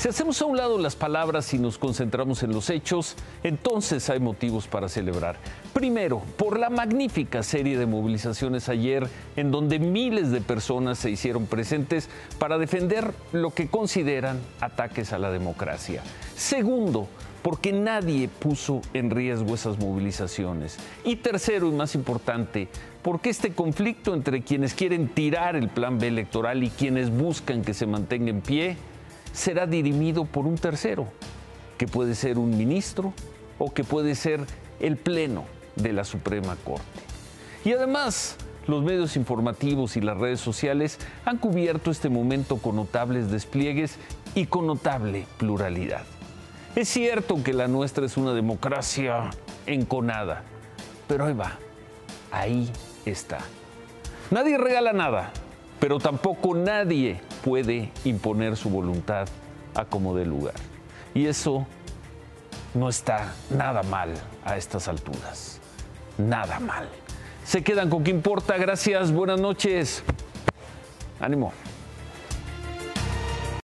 Si hacemos a un lado las palabras y nos concentramos en los hechos, entonces hay motivos para celebrar. Primero, por la magnífica serie de movilizaciones ayer en donde miles de personas se hicieron presentes para defender lo que consideran ataques a la democracia. Segundo, porque nadie puso en riesgo esas movilizaciones. Y tercero y más importante, porque este conflicto entre quienes quieren tirar el plan B electoral y quienes buscan que se mantenga en pie será dirimido por un tercero, que puede ser un ministro o que puede ser el Pleno de la Suprema Corte. Y además, los medios informativos y las redes sociales han cubierto este momento con notables despliegues y con notable pluralidad. Es cierto que la nuestra es una democracia enconada, pero ahí va, ahí está. Nadie regala nada, pero tampoco nadie puede imponer su voluntad a como de lugar. Y eso no está nada mal a estas alturas. Nada mal. Se quedan con qué importa. Gracias. Buenas noches. Ánimo.